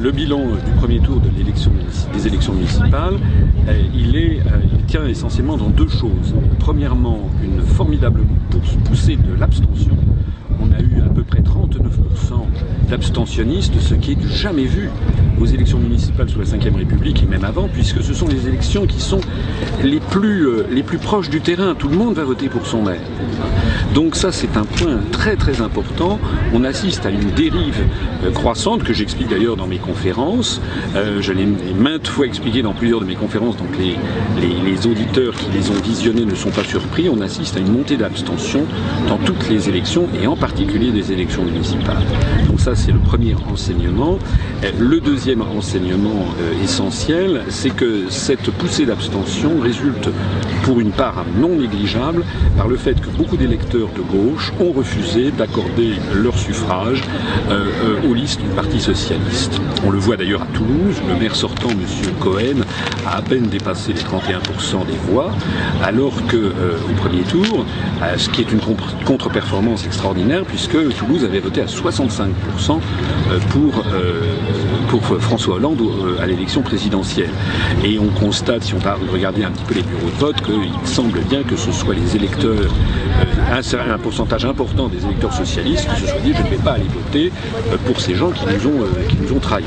Le bilan du premier tour de l'élection, des élections municipales, euh, il, est, euh, il tient essentiellement dans deux choses. Premièrement, une formidable poussée de l'abstention. On a eu près 39% d'abstentionnistes, ce qui est du jamais vu aux élections municipales sous la Ve République et même avant, puisque ce sont les élections qui sont les plus, euh, les plus proches du terrain. Tout le monde va voter pour son maire. Donc ça, c'est un point très très important. On assiste à une dérive euh, croissante que j'explique d'ailleurs dans mes conférences. Euh, je l'ai maintes fois expliqué dans plusieurs de mes conférences, donc les, les, les, auditeurs qui les ont visionnées ne sont pas surpris. On assiste à une montée d'abstention dans toutes les élections et en particulier des élections municipales. Donc ça, c'est le premier enseignement. Euh, le deuxième enseignement euh, essentiel, c'est que cette poussée d'abstention résulte pour une part non négligeable par le fait que beaucoup d'électeurs de gauche ont refusé d'accorder leur suffrage euh, aux listes du Parti socialiste. On le voit d'ailleurs à Toulouse, le maire sortant, M. Cohen, a à peine dépassé les 31% des voix, alors que au premier tour, ce qui est une contre-performance extraordinaire, puisque avait voté à 65% euh, pour, euh, pour François Hollande à l'élection présidentielle. Et on constate, si on de regarder un petit peu les bureaux de vote, qu'il semble bien que ce soit les électeurs, un, un, pourcentage important des électeurs socialistes qui se sont dit je ne vais pas aller voter pour ces gens qui nous ont, qui nous ont trahis.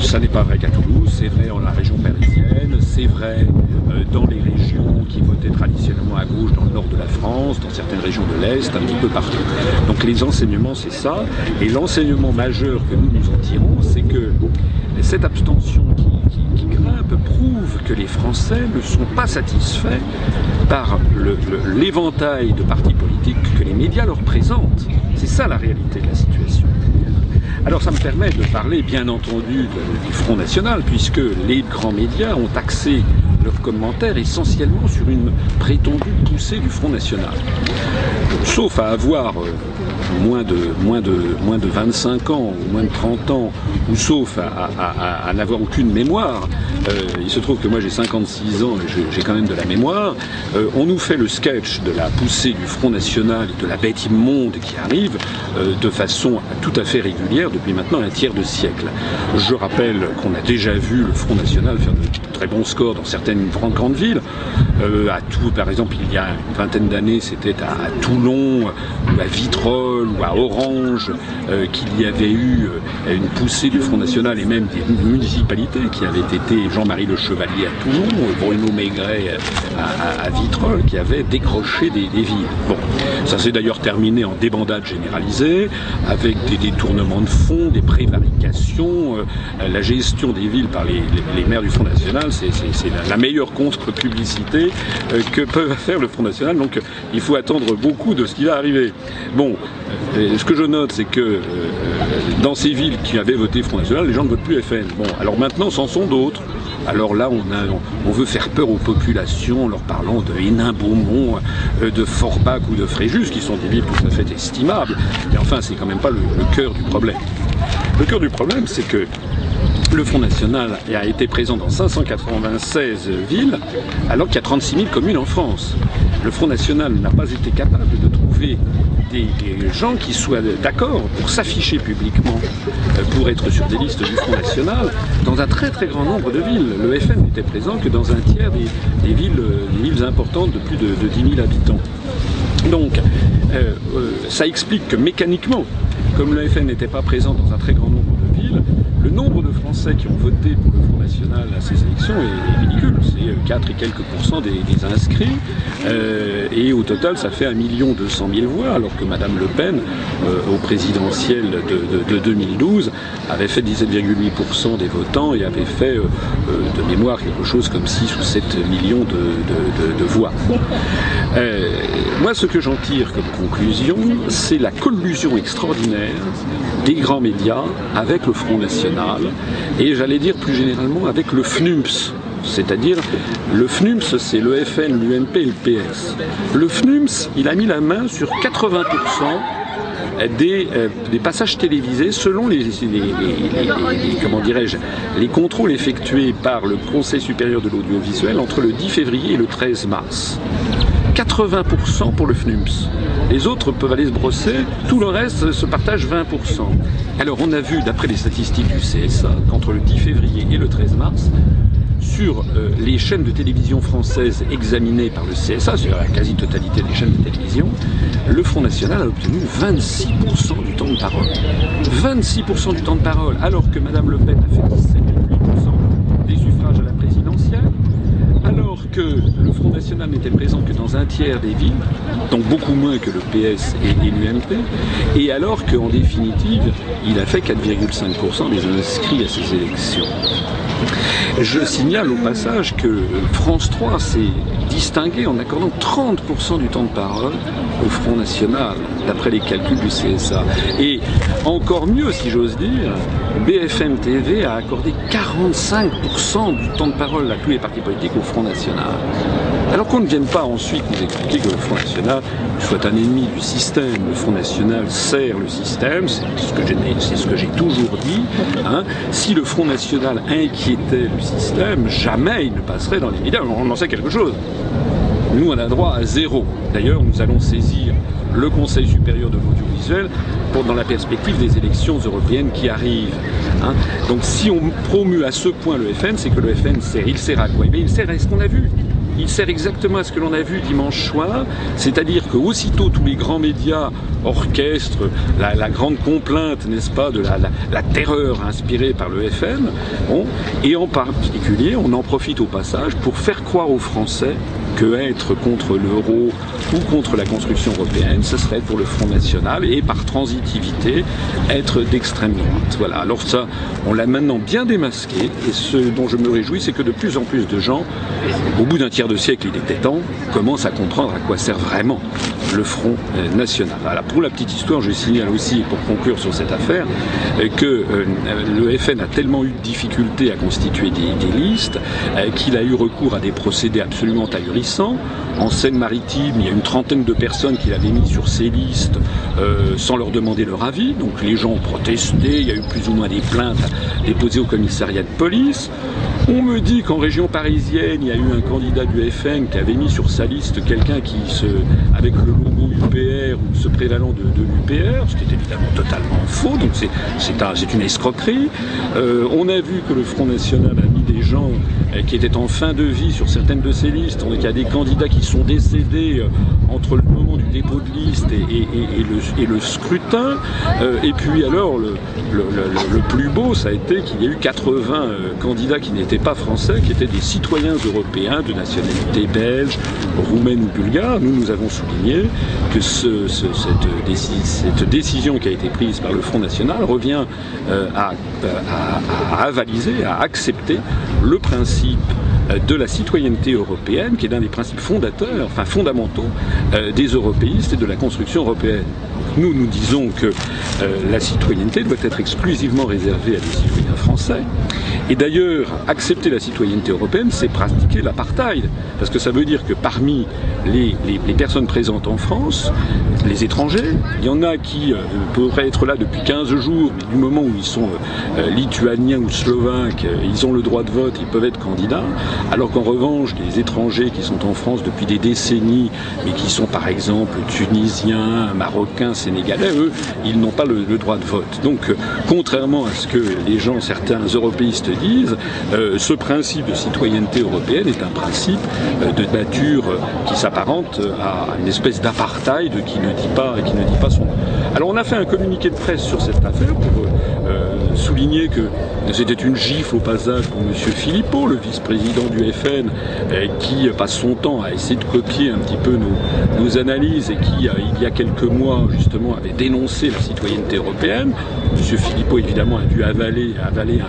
Ça n'est pas vrai qu'à Toulouse, c'est vrai en la région parisienne, c'est vrai dans les régions qui votaient traditionnellement à gauche dans le nord de la France, dans certaines régions de l'Est, un petit peu partout. Donc les enseignements, c'est ça. Et l'enseignement majeur que nous nous en tirons, c'est que cette abstention qui, grimpe prouve que les Français ne sont pas satisfaits par l'éventail de partis politiques que les médias leur présentent. C'est ça la réalité de la situation. Alors ça me permet de parler bien entendu du Front National, puisque les grands médias ont axé commentaires essentiellement sur une prétendue poussée du Front National. Sauf à avoir euh, moins, de, moins, de, moins de 25 ans, ou moins de 30 ans, ou sauf à n'avoir aucune mémoire, euh, il se trouve que moi j'ai 56 ans, mais j'ai quand même de la mémoire, euh, on nous fait le sketch de la poussée du Front National et de la bête immonde qui arrive euh, de façon tout à fait régulière depuis maintenant un tiers de siècle. Je rappelle qu'on a déjà vu le Front National faire de très bons scores dans certaines grandes, villes. À tout, par exemple, il y a une vingtaine d'années, c'était à, à, Toulon, ou à Vitrolles, ou à Orange, qu'il y avait eu une poussée du Front National et même des municipalités qui avaient été Jean-Marie Le Chevalier à Toulon, Bruno Maigret à, à, Vitrolles, qui avaient décroché des, villes. Bon, ça s'est d'ailleurs terminé en débandade généralisée, avec des détournements de fonds, des prévarications, euh, la gestion des villes par les, maires du Front National, c'est la, meilleure contre-publicité euh, que peut faire le Front National. Donc il faut attendre beaucoup de ce qui va arriver. Bon, euh, ce que je note, c'est que dans ces villes qui avaient voté Front National, les gens ne votent plus FN. Bon, alors maintenant, c'en sont d'autres. Alors là, on, veut faire peur aux populations en leur parlant de Hénin-Beaumont, euh, de Forbach ou de Fréjus, qui sont des villes tout à fait estimables. Mais enfin, c'est quand même pas le cœur du problème. Le cœur du problème, c'est que le Front National a été présent dans 596 villes, alors qu'il y a 36 000 communes en France. Le Front National n'a pas été capable de trouver des, gens qui soient d'accord pour s'afficher publiquement, euh, pour être sur des listes du Front National, dans un très très grand nombre de villes. Le FN n'était présent que dans un tiers des, villes, des villes importantes de plus de, de 10 000 habitants. Donc, euh, euh, ça explique que mécaniquement, comme le FN n'était pas présent dans un très grand nombre de villes, le nombre de Français qui ont voté pour le Front National à ces élections est, ridicule. C'est 4 et quelques pourcents des, inscrits. Euh, et au total, ça fait 1 million 200 000 voix, alors que Mme Le Pen, euh, au présidentiel de, de, de, 2012, avait fait 17,8% des votants et avait fait euh, de mémoire quelque chose comme 6 ou 7 millions de, voix. Euh, moi, ce que j'en tire comme conclusion, c'est la collusion extraordinaire des grands médias avec le Front National et j'allais dire plus généralement avec le FNUMS, c'est-à-dire le FNUMS, c'est le FN, l'UMP et le PS. Le FNUMS, il a mis la main sur 80% des, euh, des, passages télévisés selon les, dirais-je les contrôles effectués par le Conseil supérieur de l'audiovisuel entre le 10 février et le 13 mars. 80% pour le FNUMS. Les autres peuvent aller se brosser, tout le reste se partage 20%. Alors on a vu, d'après les statistiques du CSA, qu'entre le 10 février et le 13 mars, sur euh, les chaînes de télévision françaises examinées par le CSA, sur la quasi-totalité des chaînes de télévision, le Front National a obtenu 26% du temps de parole. 26% du temps de parole, alors que Mme Le Pen a fait 17,8% des suffrages à la présidentielle, alors que Front National n'était présent que dans un tiers des villes, donc beaucoup moins que le PS et, et l'UMP, et alors qu'en définitive, il a fait 4,5% des inscrits à ces élections. Je signale au passage que France 3 s'est distingué en accordant 30% du temps de parole au Front National, d'après les calculs du CSA. Et encore mieux, si j'ose dire, BFM TV a accordé 45% du temps de parole à tous les partis politiques au Front National. Alors qu'on ne vienne pas ensuite nous expliquer que le Front National soit un ennemi du système. Le Front National sert le système, c'est ce que j'ai toujours dit. Hein. Si le Front National inquiétait le système, jamais il ne passerait dans les médias. On en sait quelque chose. Nous, on a droit à zéro. D'ailleurs, nous allons saisir le Conseil supérieur de l'audiovisuel dans la perspective des élections européennes qui arrivent. Hein. Donc si on promue à ce point le FN, c'est que le FN sert. Il sert à quoi Mais il sert à ce qu'on a vu il sert exactement à ce que l'on a vu dimanche soir, c'est-à-dire que aussitôt tous les grands médias orchestrent la, grande complainte, n'est-ce pas, de la, terreur inspirée par le FN, et en particulier, on en profite au passage pour faire croire aux Français que être contre l'euro ou contre la construction européenne, ce serait pour le Front National et par transitivité être d'extrême droite. Voilà. Alors ça, on l'a maintenant bien démasqué et ce dont je me réjouis, c'est que de plus en plus de gens, au bout d'un tiers de siècle, il était temps, commencent à comprendre à quoi sert vraiment le Front euh, National. Alors pour la petite histoire, je signale aussi, pour conclure sur cette affaire, euh, que euh, le FN a tellement eu de difficultés à constituer des, listes qu'il a eu recours à des procédés absolument ahurissants en Seine-Maritime, il y a une trentaine de personnes qu'il avait mis sur ces listes euh, sans leur demander leur avis. Donc les gens ont protesté, il y a eu plus ou moins des plaintes déposées au commissariat de police. On me dit qu'en région parisienne, il y a eu un candidat du FN qui avait mis sur sa liste quelqu'un qui se, avec le Ou se prévalant de, l'UPR, ce qui est évidemment totalement faux, donc c'est une escroquerie. Euh, on a vu que le Front National a mis des gens euh, qui étaient en fin de vie sur certaines de ces listes. On a des candidats qui sont décédés euh, entre le moment du dépôt de liste et, le, scrutin. Et puis alors, le, plus beau, ça a été qu'il y a eu 80 candidats qui n'étaient pas français, qui étaient des citoyens européens de nationalité belge, roumaine ou bulgare. Nous, nous avons souligné que cette, décision qui a été prise par le Front National revient à, à avaliser, à accepter le principe euh, de la citoyenneté européenne, qui est l'un des principes fondateurs, enfin fondamentaux euh, des européistes et de la construction européenne. Nous, nous disons que euh, la citoyenneté doit être exclusivement réservée à des citoyens français. Et d'ailleurs, accepter la citoyenneté européenne, c'est pratiquer l'apartheid. Parce que ça veut dire que parmi les, personnes présentes en France, les étrangers, il y en a qui pourraient être là depuis 15 jours, mais du moment où ils sont lituaniens ou slovaques, ils ont le droit de vote, ils peuvent être candidats alors qu'en revanche, les étrangers qui sont en France depuis des décennies, mais qui sont par exemple tunisiens, marocains, sénégalais, eux, ils n'ont pas le, droit de vote. Donc, euh, contrairement à ce que les gens, certains européistes disent, euh, ce principe de citoyenneté européenne est un principe euh, de nature qui s'apparente à une espèce d'apartheid qui ne dit pas, qui ne dit pas son nom. Alors, on a fait un communiqué de presse sur cette affaire pour souligner que c'était une gifle au passage pour M. Philippot, le vice-président du FN, euh, qui passe son temps à essayer de copier un petit peu nos, analyses et qui, euh, il y a quelques mois, justement, avait dénoncé la citoyenneté européenne. M. Philippot, évidemment, a dû avaler, avaler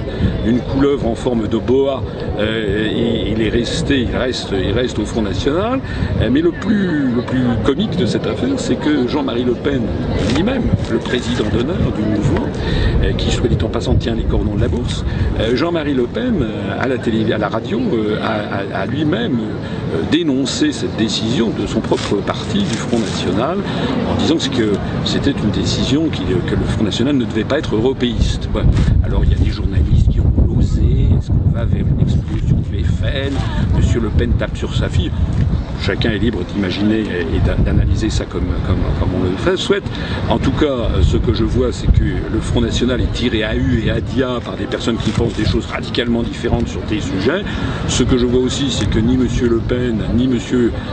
une couleuvre en forme de boa euh, et il est resté, il reste, il reste au Front National. mais le plus, le plus comique de cette affaire, c'est que Jean-Marie Le Pen lui-même le président d'honneur du mouvement, qui, soit dit en passant, tient les cordons de la bourse. Jean-Marie Le Pen, à la, télé, à la radio, a, lui-même dénoncé cette décision de son propre parti, du Front National, en disant que c'était une décision que le Front National ne devait pas être européiste. Alors il y a des journalistes qui ont osé, est-ce qu'on va vers une explosion du FN Monsieur Le Pen tape sur sa fille chacun est libre d'imaginer et d'analyser ça comme, on le souhaite. En tout cas, ce que je vois, c'est que le Front National est tiré à U et à dia par des personnes qui pensent des choses radicalement différentes sur des sujets. Ce que je vois aussi, c'est que ni M. Le Pen, ni M.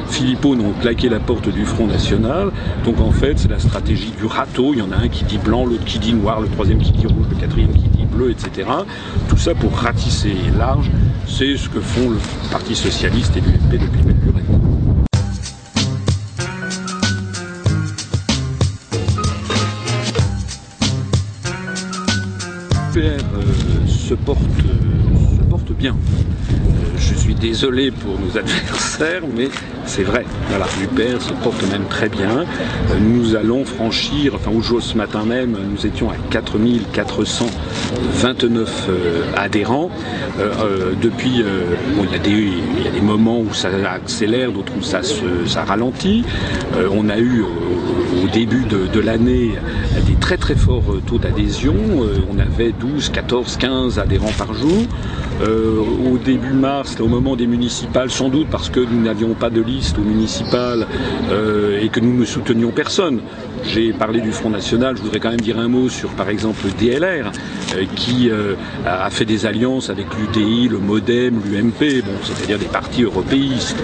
Philippot n'ont claqué la porte du Front National. Donc en fait, c'est la stratégie du râteau. Il y en a un qui dit blanc, l'autre qui dit noir, le troisième qui dit rouge, le quatrième qui dit bleu, etc. Tout ça pour ratisser large. C'est ce que font le Parti Socialiste et l'UMP depuis belle lurette. Porte, se porte bien. Euh, je suis désolé pour nos adversaires, mais c'est vrai. Voilà, l'UPR se porte même très bien. Euh, nous allons franchir, enfin au jour ce matin même, nous étions à 4429 adhérents. depuis, bon, il, y a des, moments où ça accélère, d'autres où ça, ralentit. on a eu au début de, de l'année des très très forts taux d'adhésion. on avait 12, 14, 15 adhérents par jour. Euh, au début mars, au moment des municipales, sans doute parce que nous n'avions pas de liste aux municipales euh, et que nous ne soutenions personne. J'ai parlé du Front National, je voudrais quand même dire un mot sur par exemple DLR, euh, qui a fait des alliances avec l'UDI, le MoDem, l'UMP, bon, c'est-à-dire des partis européistes.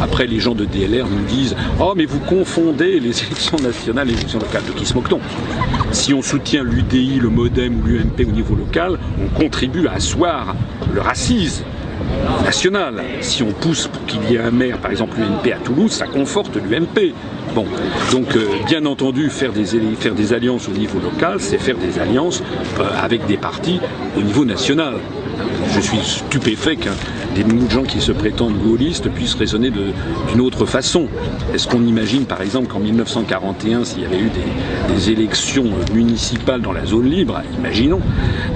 Après, les gens de DLR nous disent Oh, mais vous confondez les élections nationales et les élections locales. De qui se moque-t-on? Si on soutient l'UDI, le MoDem ou l'UMP au niveau local, on contribue à asseoir le racisme national. Si on pousse pour qu'il y ait un maire, par exemple l'UMP à Toulouse, ça conforte l'UMP. Bon, donc euh, bien entendu, faire des, faire des alliances au niveau local, c'est faire des alliances euh, avec des partis au niveau national. Je suis stupéfait qu'un des gens qui se prétendent gaullistes puissent raisonner d'une autre façon. Est-ce qu'on imagine par exemple qu'en 1941, s'il y avait eu des, élections municipales dans la zone libre, imaginons,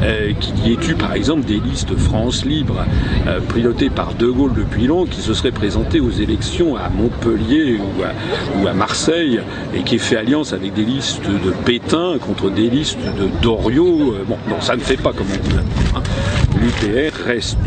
euh, qu'il y ait eu par exemple des listes France libre euh, pilotées par De Gaulle depuis longtemps qui se seraient présentées aux élections à Montpellier ou à, Marseille et qui aient fait alliance avec des listes de Pétain contre des listes de Doriot. Euh, bon, non, ça ne fait pas comme on dit. Hein. L'UPR reste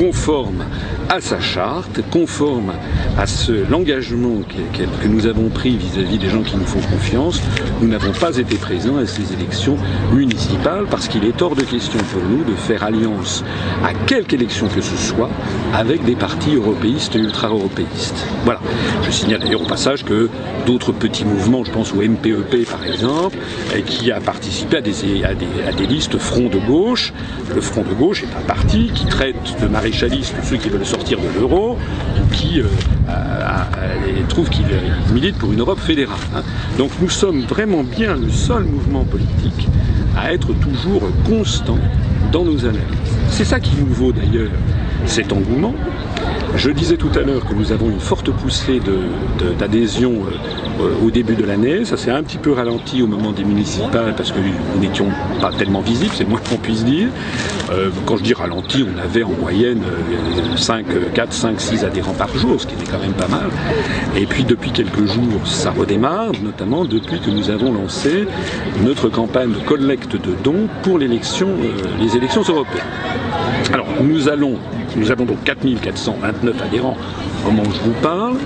conforme à sa charte, conforme à l'engagement que, nous avons pris vis-à-vis des gens qui nous font confiance. Nous n'avons pas été présents à ces élections municipales parce qu'il est hors de question pour nous de faire alliance à quelque élection que ce soit avec des partis européistes et ultra-européistes. Voilà. Je signale d'ailleurs au passage que d'autres petits mouvements, je pense au MPEP par exemple, qui a participé à des, listes Front de gauche. Le Front de gauche est un parti qui traite de maréchalistes ceux qui veulent sortir de l'euro qui euh, trouvent qu'ils militent pour une Europe fédérale. Hein. Donc nous sommes vraiment bien le seul mouvement politique à être toujours constant dans nos analyses. C'est ça qui nous vaut d'ailleurs cet engouement. Je disais tout à l'heure que nous avons une forte poussée d'adhésion euh, euh, au début de l'année. Ça s'est un petit peu ralenti au moment des municipales parce que nous n'étions pas tellement visibles, c'est le moins qu'on puisse dire. Euh, quand je dis ralenti, on avait en moyenne 5, 4, 5, 6 adhérents par jour, ce qui était quand même pas mal. Et puis depuis quelques jours, ça redémarre, notamment depuis que nous avons lancé notre campagne de collecte de dons pour l'élection, les élections européennes. Alors, nous allons, nous avons donc 4429 adhérents au moment où je vous parle.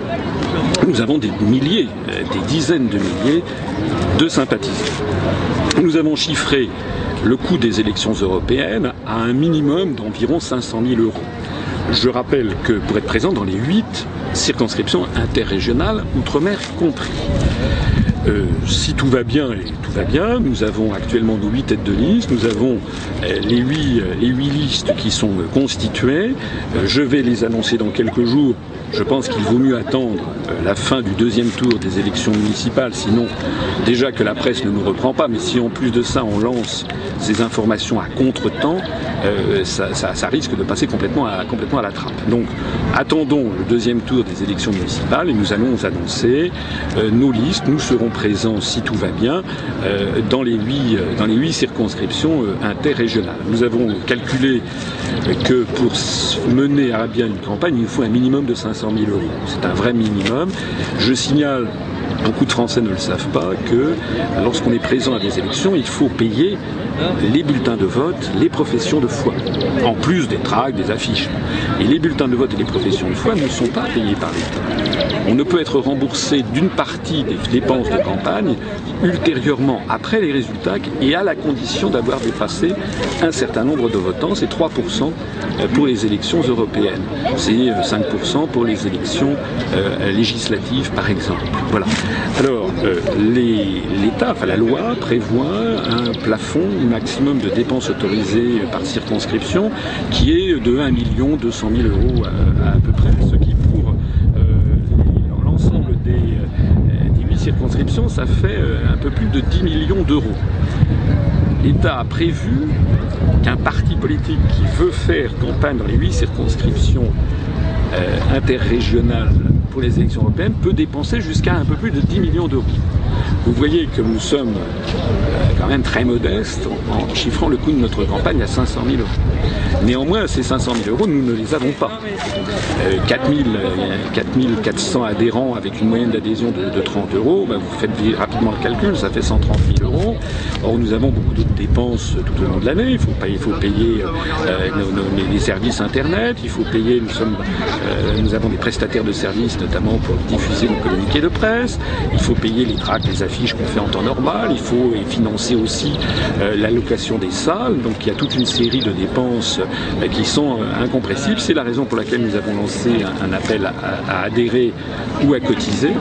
Nous avons des milliers, euh, des dizaines de milliers de sympathisants. Nous avons chiffré le coût des élections européennes à un minimum d'environ 500 000 euros. Je rappelle que pour être présent dans les huit circonscriptions interrégionales, outre-mer compris. Euh, si tout va bien, et tout va bien, nous avons actuellement nos huit têtes de liste, nous avons euh, euh, les huit listes qui sont constituées. je vais les annoncer dans quelques jours. Je pense qu'il vaut mieux attendre euh, la fin du deuxième tour des élections municipales, sinon déjà que la presse ne nous reprend pas, mais si en plus de ça on lance ces informations à contre-temps, euh, ça, risque de passer complètement à, complètement à la trappe. Donc attendons le deuxième tour des élections municipales et nous allons annoncer euh, nos listes. Nous serons présents, si tout va bien, dans, les huit, dans les huit circonscriptions interrégionales. Nous avons calculé que pour mener à bien une campagne, il faut un minimum de 500 000 euros. C'est un vrai minimum. Je signale Beaucoup de Français ne le savent pas que lorsqu'on est présent à des élections, il faut payer les bulletins de vote, les professions de foi, en plus des tracts, des affiches. Et les bulletins de vote et les professions de foi ne sont pas payés par l'État. On ne peut être remboursé d'une partie des dépenses de campagne ultérieurement après les résultats et à la condition d'avoir dépassé un certain nombre de votants. C'est 3% pour les élections européennes. C'est 5% pour les élections euh, législatives, par exemple. Voilà. Alors, euh, l'État, enfin la loi prévoit un plafond maximum de dépenses autorisées par circonscription qui est de 1 200 000 euros à, à peu près, ce qui pour euh, l'ensemble des, des 8 circonscriptions, ça fait un peu plus de 10 millions d'euros. L'État a prévu qu'un parti politique qui veut faire campagne dans les huit circonscriptions euh, interrégionales pour les élections européennes peut dépenser jusqu'à un peu plus de 10 millions d'euros. Vous voyez que nous sommes euh, quand même très modestes en chiffrant le coût de notre campagne à 500 000 euros. Néanmoins, ces 500 000 euros, nous ne les avons pas. 4 euh, 400 adhérents avec une moyenne d'adhésion de, 30 euros, ben, vous faites rapidement le calcul, ça fait 130 000 euros. Or, nous avons beaucoup d'autres dépenses tout au long de l'année. Il faut payer, euh, les services Internet, il faut payer, nous, nous avons des prestataires de services, notamment pour diffuser nos communiqués de presse, il faut payer les tracts, les affiches qu'on fait en temps normal, il faut financer aussi euh, l'allocation des salles, donc il y a toute une série de dépenses euh, qui sont euh, incompressibles. C'est la raison pour laquelle nous avons lancé un, appel à, adhérer ou à cotiser.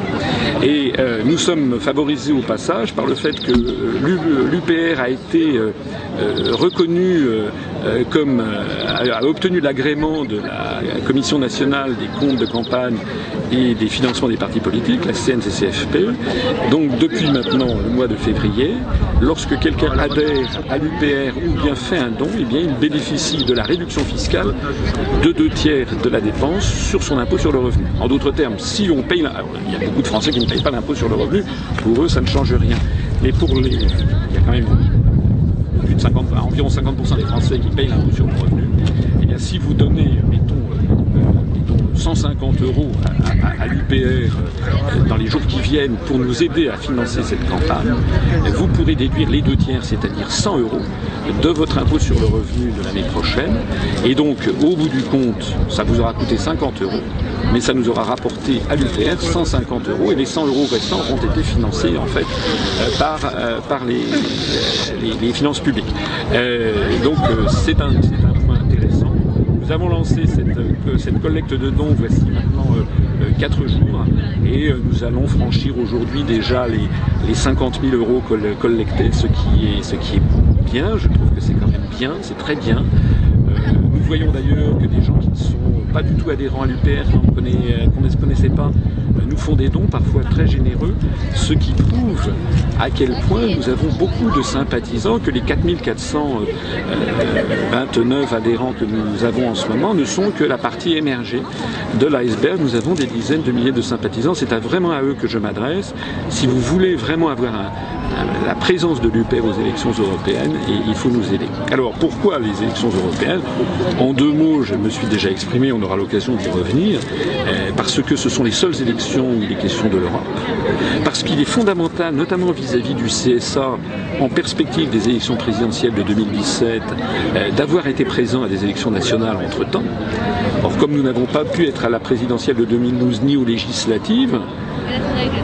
Et nous sommes favorisés au passage par le fait que l'UPR a été reconnu comme a obtenu l'agrément de la Commission nationale des comptes de campagne et des financements des partis politiques, la CNCCFP. Donc depuis maintenant le mois de février, lorsque quelqu'un adhère à l'UPR ou bien fait un don, eh bien il bénéficie de la réduction fiscale de deux tiers de la dépense sur son impôt sur le revenu. En d'autres termes, si on paye, il y a beaucoup de Français qui ne payent pas l'impôt sur le revenu, pour eux ça ne change rien. Mais pour les, il y a quand même plus de 50, environ 50% des Français qui payent l'impôt sur le revenu. Eh bien si vous donnez, mettons, 150 euros à, l'UPR euh, dans les jours qui viennent pour nous aider à financer cette campagne, vous pourrez déduire les deux tiers, c'est-à-dire 100 euros, de votre impôt sur le revenu de l'année prochaine. Et donc, au bout du compte, ça vous aura coûté 50 euros, mais ça nous aura rapporté à l'UPR 150 euros et les 100 euros restants ont été financés en fait euh, par, euh, par les, les, finances publiques. donc, c'est un, un point intéressant. Nous avons lancé cette, euh, cette collecte de dons voici maintenant 4 euh, euh, jours et nous allons franchir aujourd'hui déjà les, les 50 000 euros collectés, ce qui, est, ce qui est bien, je trouve que c'est quand même bien, c'est très bien. Nous voyons d'ailleurs que des gens qui ne sont pas du tout adhérents à l'UPR, qu'on ne connaissait pas, nous font des dons parfois très généreux, ce qui prouve à quel point nous avons beaucoup de sympathisants, que les 4429 adhérents que nous avons en ce moment ne sont que la partie émergée de l'iceberg. Nous avons des dizaines de milliers de sympathisants. C'est vraiment à eux que je m'adresse. Si vous voulez vraiment avoir la présence de l'UPR aux élections européennes, il faut nous aider. Alors pourquoi les élections européennes? En deux mots, je me suis déjà exprimé, on aura l'occasion d'y revenir, euh, parce que ce sont les seules élections où il est question de l'Europe, parce qu'il est fondamental, notamment vis-à-vis du CSA, en perspective des élections présidentielles de 2017, euh, d'avoir été présent à des élections nationales entre-temps. Or, comme nous n'avons pas pu être à la présidentielle de 2012 ni aux législatives,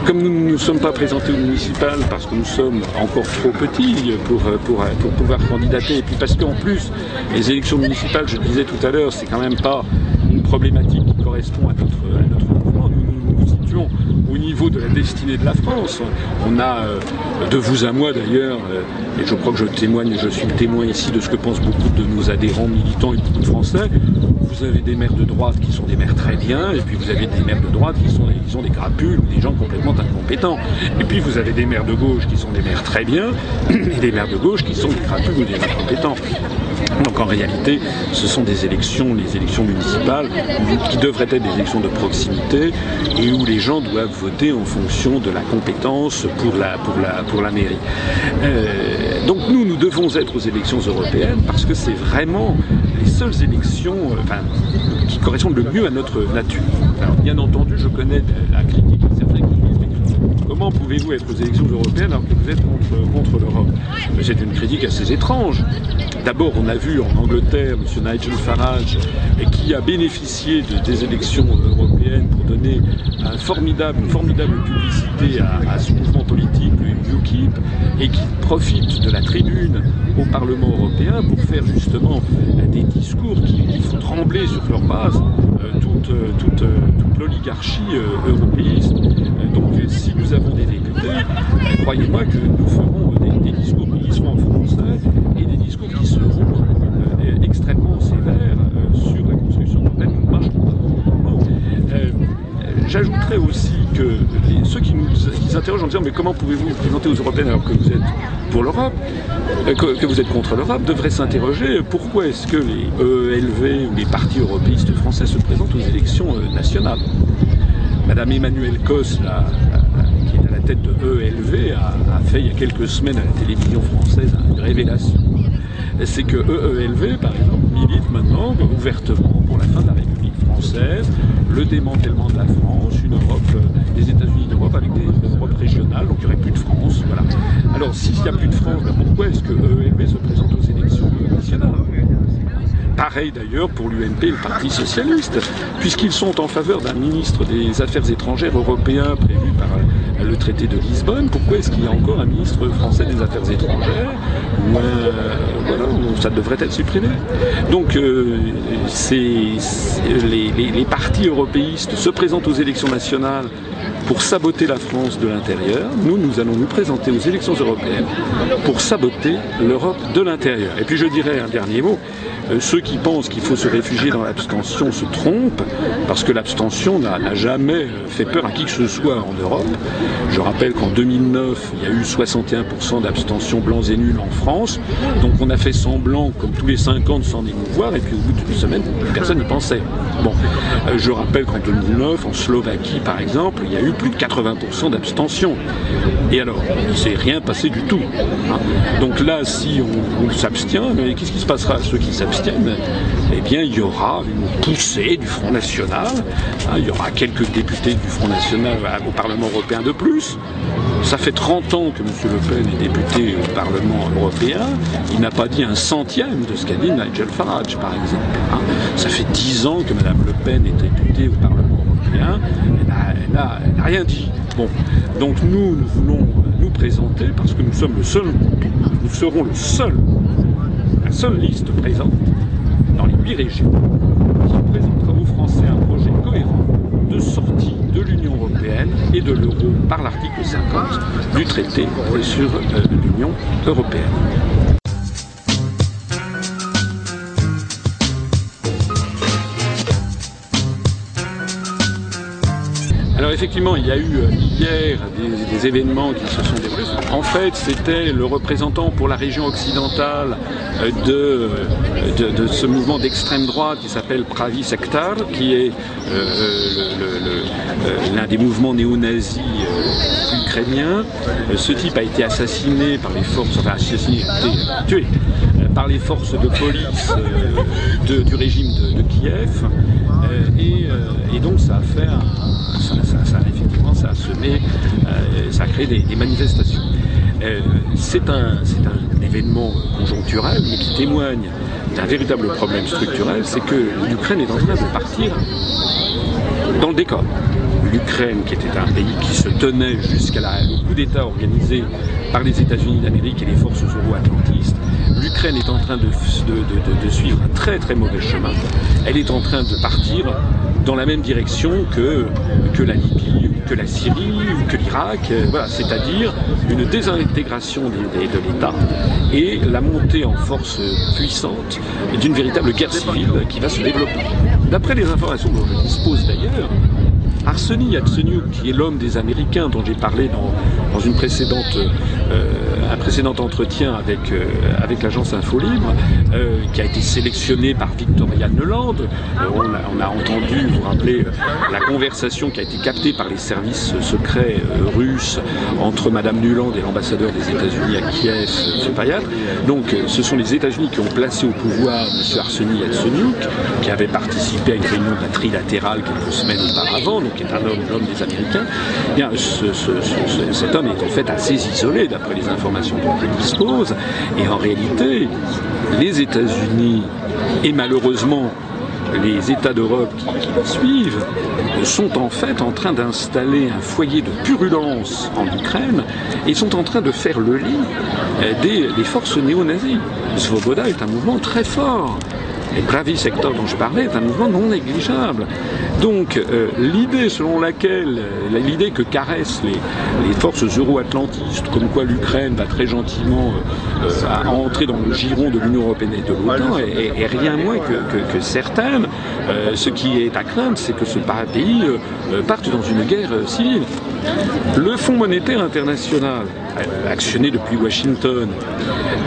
comme nous ne nous sommes pas présentés aux municipales parce que nous sommes encore trop petits pour, pour, pour pouvoir candidater, et puis parce qu'en plus, les élections municipales, je le disais tout à l'heure, c'est quand même pas une problématique qui correspond à notre au niveau de la destinée de la France. On a, euh, de vous à moi d'ailleurs, euh, et je crois que je témoigne, je suis le témoin ici de ce que pensent beaucoup de nos adhérents militants et beaucoup de Français, vous avez des maires de droite qui sont des maires très bien, et puis vous avez des maires de droite qui sont, des crapules ou des gens complètement incompétents. Et puis vous avez des maires de gauche qui sont des maires très bien, et des maires de gauche qui sont des crapules ou des incompétents. Donc en réalité, ce sont des élections, les élections municipales, qui devraient être des élections de proximité et où les gens doivent voter en fonction de la compétence pour la, mairie. Euh, donc nous, nous devons être aux élections européennes parce que c'est vraiment les seules élections euh, qui correspondent le mieux à notre nature. Alors bien entendu, je connais la critique de certains qui disent comment pouvez-vous être aux élections européennes alors que vous êtes contre, contre l'Europe C'est une critique assez étrange. D'abord, on a vu en Angleterre M. Nigel Farage qui a bénéficié de, des élections européennes pour donner formidable, une formidable publicité à, à son mouvement politique, le UKIP, et qui profite de la tribune au Parlement européen pour faire justement des discours qui, qui font trembler sur leur base euh, toute, euh, euh, toute l'oligarchie euh, européiste. Donc si nous avons des députés, croyez-moi que nous ferons des, discours qui seront en français et des discours qui seront extrêmement sévères sur la construction européenne. Nous ne J'ajouterais aussi ceux qui nous qui s'interrogent en disant mais comment pouvez-vous vous présenter aux Européennes alors que vous êtes pour l'Europe, euh, que, vous êtes contre l'Europe, devraient s'interroger pourquoi est-ce que les EELV ou les partis européistes français se présentent aux élections euh, nationales? Madame Emmanuelle Cos, qui est à la tête de EELV, a, a, fait il y a quelques semaines à la télévision française une révélation. C'est que EELV, par exemple, milite maintenant ouvertement pour la fin de la République française, le démantèlement de la France, une Europe, euh, des États-Unis d'Europe avec des Europes régionales, donc il n'y aurait plus de France. Voilà. Alors s'il n'y a plus de France, ben pourquoi est-ce que EELV se présente aux élections nationales? Pareil d'ailleurs pour l'UMP et le Parti Socialiste, puisqu'ils sont en faveur d'un ministre des Affaires étrangères européen prévu par le traité de Lisbonne. Pourquoi est-ce qu'il y a encore un ministre français des Affaires étrangères où, euh, voilà, ça devrait être supprimé Donc euh, les, les, les partis européistes se présentent aux élections nationales pour saboter la France de l'intérieur. Nous, nous allons nous présenter aux élections européennes pour saboter l'Europe de l'intérieur. Et puis je dirais un dernier mot. Euh, ceux qui pensent qu'il faut se réfugier dans l'abstention se trompent, parce que l'abstention n'a jamais fait peur à qui que ce soit en Europe. Je rappelle qu'en 2009, il y a eu 61% d'abstention blancs et nuls en France. Donc on a fait semblant, comme tous les 5 ans, de s'en émouvoir, et puis au bout d'une semaine, personne n'y pensait. Bon, euh, je rappelle qu'en 2009, en Slovaquie par exemple, il y a eu plus de 80% d'abstention. Et alors, il ne s'est rien passé du tout. Hein. Donc là, si on, on s'abstient, qu'est-ce qui se passera? À ceux qui s'abstiennent eh bien, il y aura une poussée du Front National. Hein, il y aura quelques députés du Front National au Parlement européen de plus. Ça fait 30 ans que M. Le Pen est député au Parlement européen. Il n'a pas dit un centième de ce qu'a dit Nigel Farage, par exemple. Hein. Ça fait 10 ans que Mme Le Pen est députée au Parlement européen. Elle n'a rien dit. Bon, donc nous, nous voulons nous présenter parce que nous sommes le seul, nous serons le seul la seule liste présente dans les huit régions qui présentera aux Français un projet cohérent de sortie de l'Union européenne et de l'euro par l'article 50 du traité sur euh, l'Union européenne. Alors effectivement, il y a eu hier des, des, événements qui se sont déroulés. En fait, c'était le représentant pour la région occidentale de, de, de ce mouvement d'extrême droite qui s'appelle Pravi Sektar, qui est euh, l'un des mouvements néo-nazis euh, ukrainiens. Ce type a été assassiné par les forces, de police euh, du régime de, Kiev. Et, donc ça a fait ça, ça, effectivement, ça a semé, euh, ça a créé des, manifestations. Euh, c'est un, un, événement conjoncturel, mais qui témoigne d'un véritable problème structurel, c'est que l'Ukraine est en train de partir dans le décor. L'Ukraine, qui était un pays qui se tenait jusqu'à le coup d'État organisé par les États-Unis d'Amérique et les forces euro-atlantistes, l'Ukraine est en train de, de, suivre un très très mauvais chemin. Elle est en train de partir dans la même direction que, que la Libye, que la Syrie ou que l'Irak, voilà, c'est-à-dire une désintégration de, l'État et la montée en force puissante d'une véritable guerre civile qui va se développer. D'après les informations dont je dispose d'ailleurs, Arseny Yatsenyuk, qui est l'homme des Américains dont j'ai parlé dans, dans une précédente euh, un précédent entretien avec, euh, l'agence Infolibre, euh, qui a été sélectionné par Victoria Nuland. Euh, on, a, entendu, vous rappelez, la conversation qui a été captée par les services secrets russes entre Madame Nuland et l'ambassadeur des États-Unis à Kiev, M. Payat. Donc ce sont les États-Unis qui ont placé au pouvoir M. Arseny Yatsenyuk, qui avait participé à une réunion trilatérale quelques semaines auparavant, donc qui est un homme, l'homme des Américains. Eh bien, ce, ce, ce, cet homme est en fait assez isolé d'après les informations dont je dispose. Et en réalité, les États-Unis et malheureusement les États d'Europe qui, suivent sont en fait en train d'installer un foyer de purulence en Ukraine et sont en train de faire le lit des, des forces néo-nazies. Svoboda est un mouvement très fort. Et Pravi Sector dont je parlais est un mouvement non négligeable. Donc euh, l'idée selon laquelle, euh, l'idée que caressent les, les forces euro-atlantistes, comme quoi l'Ukraine va très gentiment euh, entrer dans le giron de l'Union européenne et de l'OTAN, est, rien moins que, que, certaine. Ce qui est à craindre, c'est que ce pays parte dans une guerre civile. Le Fonds monétaire international, actionné depuis Washington,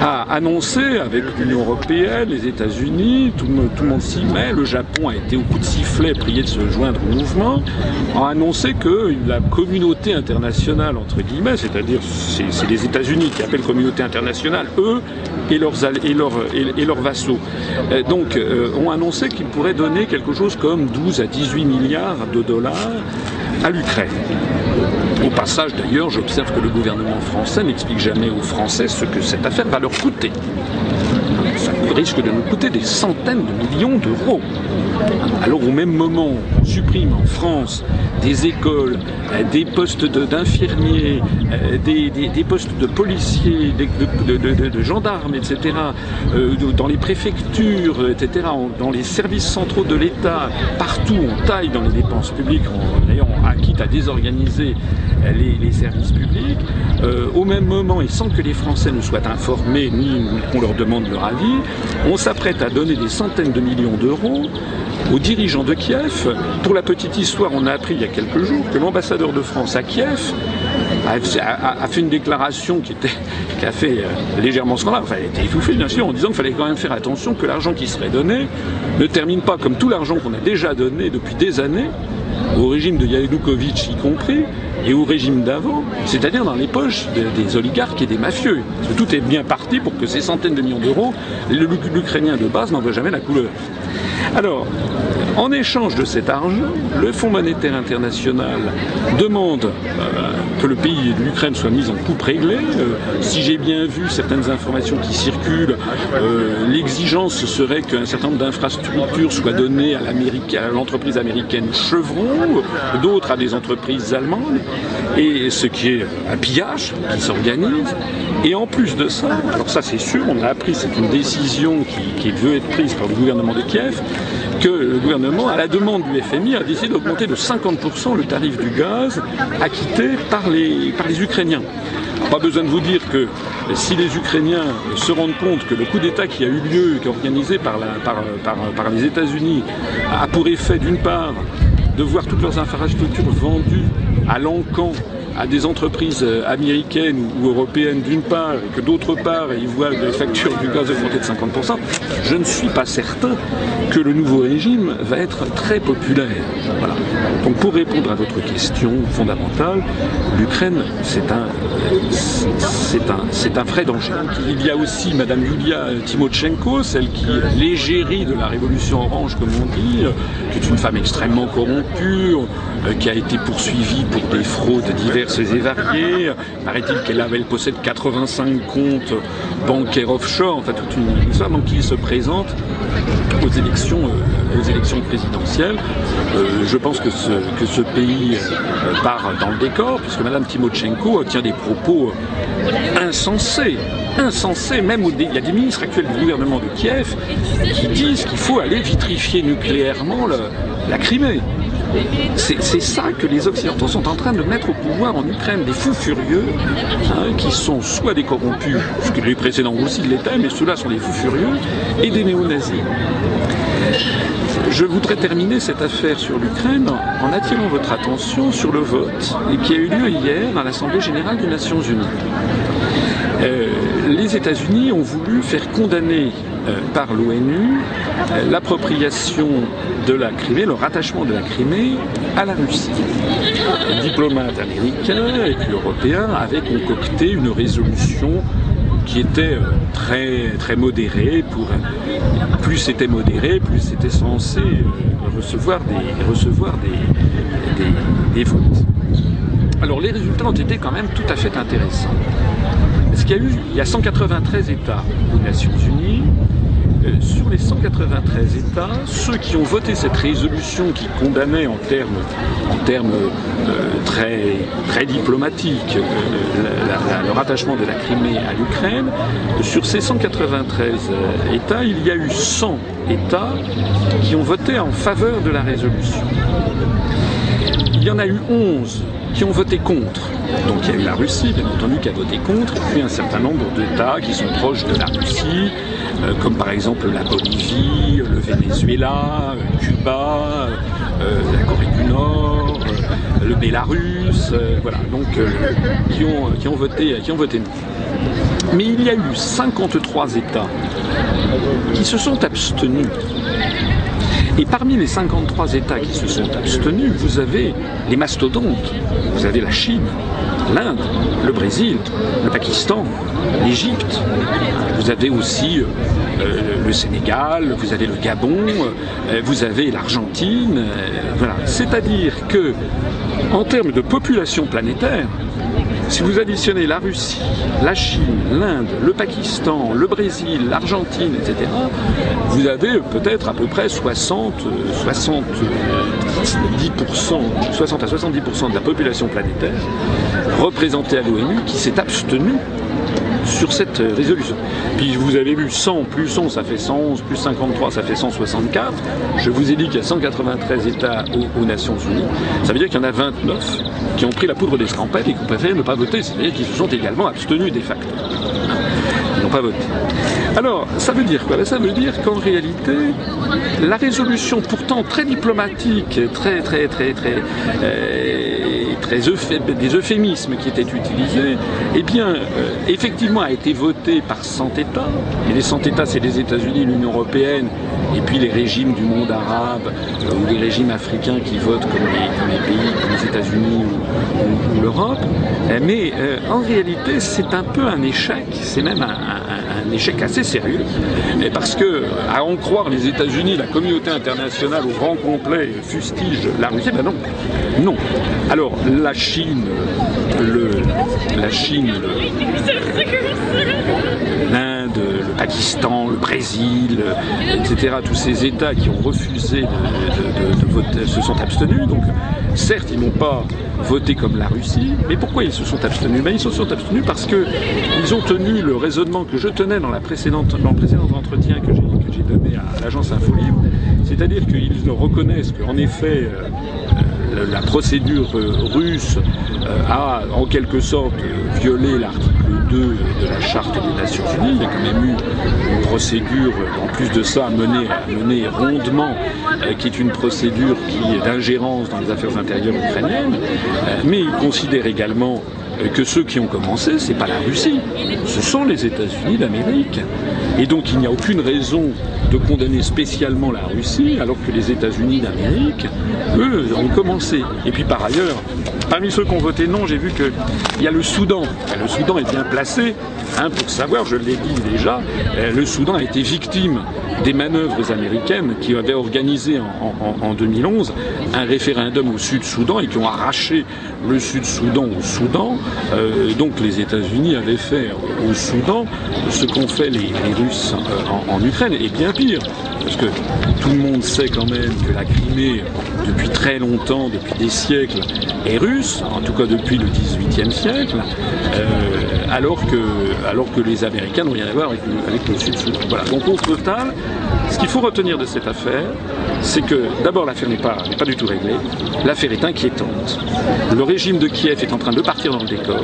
a annoncé avec l'Union européenne, les États-Unis, tout, le monde s'y met, le Japon a été au coup de sifflet prié de se joindre au mouvement, a annoncé que la communauté internationale, entre guillemets, c'est-à-dire c'est les États-Unis qui appellent communauté internationale, eux et, leurs vassaux, euh, donc euh, ont annoncé qu'ils pourraient donner quelque chose comme 12 à 18 milliards de dollars à l'Ukraine. Au passage, d'ailleurs, j'observe que le gouvernement français n'explique jamais aux Français ce que cette affaire va leur coûter. Ça risque de nous coûter des centaines de millions d'euros. Alors au même moment, on supprime en France des écoles, des postes d'infirmiers, des, des, postes de policiers, de, gendarmes, etc., euh, dans les préfectures, etc., dans les services centraux de l'État, partout on taille dans les dépenses publiques, d'ailleurs on quitte à désorganiser les, services publics, euh, au même moment, et sans que les Français ne soient informés, ni qu'on leur demande leur avis, on s'apprête à donner des centaines de millions d'euros aux dirigeants de Kiev. Pour la petite histoire, on a appris il y a quelques jours que l'ambassadeur de France à Kiev a, fait une déclaration qui, était, a fait euh, légèrement scandale, enfin elle a été étouffée bien sûr, en disant qu'il fallait quand même faire attention que l'argent qui serait donné ne termine pas comme tout l'argent qu'on a déjà donné depuis des années, au régime de Yanukovych y compris, et au régime d'avant, c'est-à-dire dans les poches de, des oligarques et des mafieux. Tout est bien parti pour que ces centaines de millions d'euros, l'Ukrainien de base n'en voit jamais la couleur. Alors, en échange de cet argent, le Fonds monétaire international demande euh, que le pays de l'Ukraine soit mis en coupe réglée. Euh, si j'ai bien vu certaines informations qui circulent, euh, l'exigence serait qu'un certain nombre d'infrastructures soient données à l'entreprise américaine Chevron, d'autres à des entreprises allemandes, et ce qui est un pillage qui s'organise. Et en plus de ça, alors ça c'est sûr, on a appris, c'est une décision qui, qui veut être prise par le gouvernement de Kiev, que le gouvernement, à la demande du FMI, a décidé d'augmenter de 50% le tarif du gaz acquitté par les, par les Ukrainiens. Pas besoin de vous dire que si les Ukrainiens se rendent compte que le coup d'État qui a eu lieu, qui est organisé par, par les États-Unis, a pour effet d'une part de voir toutes leurs infrastructures vendues à l'encan à des entreprises américaines ou européennes d'une part, et que d'autre part, ils voient les factures du gaz augmenter de 50%, je ne suis pas certain que le nouveau régime va être très populaire. Donc pour répondre à votre question fondamentale, l'Ukraine, c'est un, c'est un, c'est un vrai danger. Il y a aussi Madame Yulia Timochenko, celle qui l'égérie de la révolution orange, comme on dit, qui est une femme extrêmement corrompue, qui a été poursuivie pour des fraudes diverses et variées. Paraît-il qu'elle elle possède 85 comptes bancaires offshore, enfin toute une histoire, donc qui se présente aux élections, euh, aux élections présidentielles. Euh, je pense que ce, que ce pays euh, part dans le décor, puisque Mme Timochenko tient des propos insensés insensés, même il y a des ministres actuels du gouvernement de Kiev qui disent qu'il faut aller vitrifier nucléairement la Crimée. C'est ça que les Occidentaux sont en train de mettre au pouvoir en Ukraine, des fous furieux, hein, qui sont soit des corrompus, parce que les précédents aussi l'étaient, mais ceux-là sont des fous furieux, et des néo-nazis. Je voudrais terminer cette affaire sur l'Ukraine en attirant votre attention sur le vote qui a eu lieu hier à l'Assemblée générale des Nations unies. Euh, les États-Unis ont voulu faire condamner euh, par l'ONU euh, l'appropriation de la Crimée, le rattachement de la Crimée à la Russie. Les diplomates américains et européens avaient concocté une résolution qui était très très modérée. Plus c'était modéré, plus c'était censé recevoir des recevoir des, des, des votes. Alors les résultats ont été quand même tout à fait intéressants. Il y a 193 États aux Nations Unies. Euh, sur les 193 États, ceux qui ont voté cette résolution qui condamnait en termes, euh, très, très diplomatiques euh, le rattachement de la Crimée à l'Ukraine, sur ces 193 États, il y a eu 100 États qui ont voté en faveur de la résolution. Il y en a eu 11 qui ont voté contre. Donc il y a eu la Russie, bien entendu, qui a voté contre, et puis un certain nombre d'États qui sont proches de la Russie, euh, comme par exemple la Bolivie, le Venezuela, euh, Cuba, euh, la Corée du Nord, le Bélarus, voilà, donc qui, ont, qui, ont voté, qui ont voté non. Mais il y a eu 53 États qui se sont abstenus et parmi les 53 États qui se sont abstenus, vous avez les mastodontes. Vous avez la Chine, l'Inde, le Brésil, le Pakistan, l'Égypte. Vous avez aussi euh, le Sénégal, vous avez le Gabon, euh, vous avez l'Argentine. Euh, voilà. C'est-à-dire que, en termes de population planétaire, si vous additionnez la Russie, la Chine, l'Inde, le Pakistan, le Brésil, l'Argentine, etc., vous avez peut-être à peu près 60, 70%, 60 à 70% de la population planétaire représentée à l'ONU qui s'est abstenue sur cette résolution. Puis vous avez vu 100 plus 100, ça fait 111, plus 53, ça fait 164. Je vous ai dit qu'il y a 193 États aux, Nations Unies. Ça veut dire qu'il y en a 29 qui ont pris la poudre d'escampette et qui ont préféré ne pas voter, c'est-à-dire qu'ils se sont également abstenus des facto. Ils n'ont pas voté. Alors, ça veut dire quoi? Ça veut dire qu'en réalité, la résolution pourtant très diplomatique, très très très très euh, très des euphémismes qui étaient utilisés, eh bien, euh, effectivement, a été votée par 100 États. Et les 100 États, c'est les États-Unis, l'Union européenne, et puis les régimes du monde arabe euh, ou les régimes africains qui votent comme les, pays comme les États-Unis ou, l'Europe. Mais en réalité, c'est un peu un échec. C'est même un, échec assez sérieux, parce que, à en croire les États-Unis, la communauté internationale au grand complet fustige la Russie, ben non, non. Alors la Chine, le, la Chine, le Pakistan, le Brésil, etc. Tous ces États qui ont refusé de, voter se sont abstenus. Donc, certes, ils n'ont pas voté comme la Russie, mais pourquoi ils se sont abstenus? Ben, Ils se sont abstenus parce qu'ils ont tenu le raisonnement que je tenais dans, la précédente, le précédent entretien que j'ai donné à l'agence Infolibre, c'est-à-dire qu'ils reconnaissent qu'en effet, euh, la procédure russe euh, a en quelque sorte violé l'article 2 de la Charte des Nations Unies. Il y a quand même eu une procédure, en plus de ça, menée, menée rondement, euh, qui est une procédure qui est d'ingérence dans les affaires intérieures ukrainiennes. Euh, mais il considère également que ceux qui ont commencé, c'est pas la Russie, ce sont les États-Unis d'Amérique. Et donc il n'y a aucune raison de condamner spécialement la Russie alors que les États-Unis d'Amérique, eux, ont commencé. Et puis par ailleurs, parmi ceux qui ont voté non, j'ai vu qu'il y a le Soudan. Le Soudan est bien placé hein, pour savoir, je l'ai dit déjà, euh, le Soudan a été victime des manœuvres américaines qui avaient organisé en, 2011 un référendum au Sud-Soudan et qui ont arraché le Sud-Soudan au Soudan. Euh, donc les États-Unis avaient fait au Soudan ce qu'ont fait les, Russes euh, en, Ukraine, et bien pire, parce que tout le monde sait quand même que la Crimée, depuis très longtemps, depuis des siècles, est russe, en tout cas depuis le XVIIIe siècle. Euh, alors, que, les Américains n'ont rien à voir avec, le Sud-Soudan. Voilà. Donc au total, ce qu'il faut retenir de cette affaire, c'est que d'abord l'affaire n'est pas, du tout réglée, l'affaire est inquiétante. Le régime de Kiev est en train de partir dans le décor.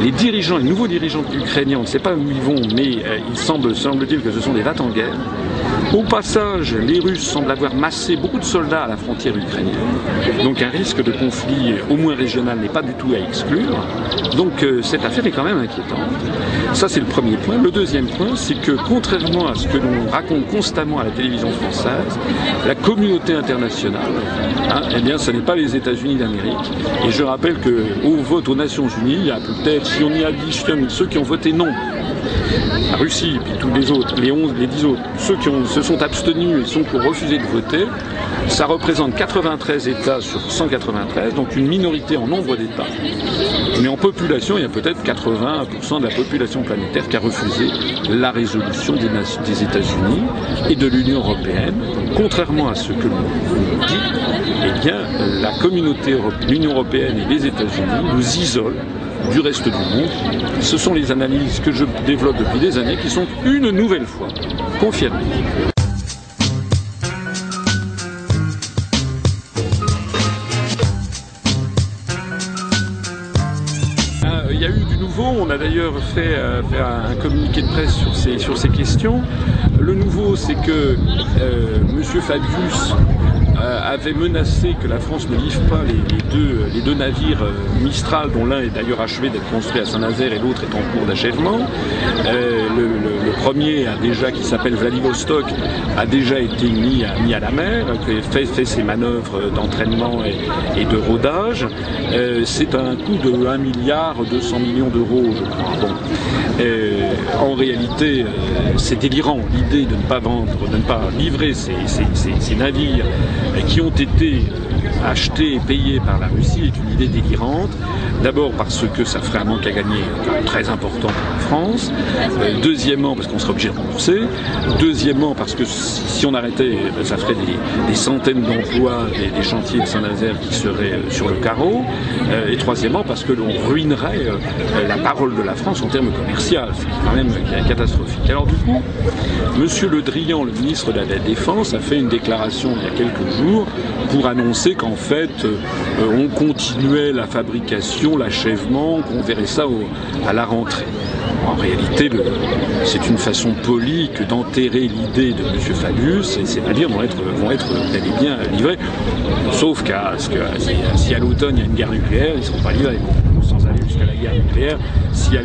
Les dirigeants, les nouveaux dirigeants ukrainiens, on ne sait pas où ils vont, mais euh, il semble, semble-t-il que ce sont des vats en guerre. Au passage, les Russes semblent avoir massé beaucoup de soldats à la frontière ukrainienne. Donc un risque de conflit, au moins régional, n'est pas du tout à exclure. Donc euh, cette affaire est quand même inquiétante. Ça, c'est le premier point. Le deuxième point, c'est que contrairement à ce que l'on raconte constamment à la télévision française, la communauté internationale, hein, eh bien, ce n'est pas les États-Unis d'Amérique. Et je rappelle qu'au vote aux Nations Unies, il y a peut-être, si on y additionne ceux qui ont voté non, Russie et puis tous les autres, les 11, les 10 autres, ceux qui se sont abstenus et sont pour refuser de voter, ça représente 93 États sur 193, donc une minorité en nombre d'États. Mais en population, il y a peut-être 80% de la population planétaire qui a refusé la résolution des, des États-Unis et de l'Union européenne. Contrairement à ce que l'on dit, eh bien, la communauté, l'Union européenne et les États-Unis nous isolent du reste du monde. Ce sont les analyses que je développe depuis des années qui sont une nouvelle fois confirmées. Fait, euh, un communiqué de presse sur ces, sur ces questions. Le nouveau, c'est que euh, M. Fabius euh, avait menacé que la France ne livre pas les, deux, les deux, navires Mistral, dont l'un est d'ailleurs achevé d'être construit à Saint-Nazaire et l'autre est en cours d'achèvement. Le, premier a déjà, qui s'appelle Vladivostok, a déjà été mis à, mis à la mer, fait, fait ses manœuvres d'entraînement et, de rodage. C'est un coût de 1 milliard 200 millions d'euros, je crois. Euh, en réalité, c'est délirant l'idée de ne pas vendre, de ne pas livrer ces, navires qui ont été achetés et payés par la Russie est une idée délirante. D'abord parce que ça ferait un manque à gagner très important pour la France. Euh, deuxièmement parce qu'on serait obligé de rembourser. Deuxièmement parce que si on arrêtait, ça ferait des, centaines d'emplois des, des, chantiers de Saint-Nazaire qui seraient euh, sur le carreau. Euh, et troisièmement parce que l'on ruinerait la parole de la France en termes commerciaux. C'est quand même catastrophique. Alors du coup, Monsieur Le Drian, le ministre de la Défense, a fait une déclaration il y a quelques jours pour annoncer qu'en fait, on continuait la fabrication l'achèvement, qu'on verrait ça à la rentrée. En réalité, c'est une façon polie que d'enterrer l'idée de M. Fabius, et ces navires vont être, vont être bel et bien livrés. Sauf qu'à si à l'automne il y a une guerre nucléaire, ils ne seront pas livrés jusqu'à la guerre nucléaire. Si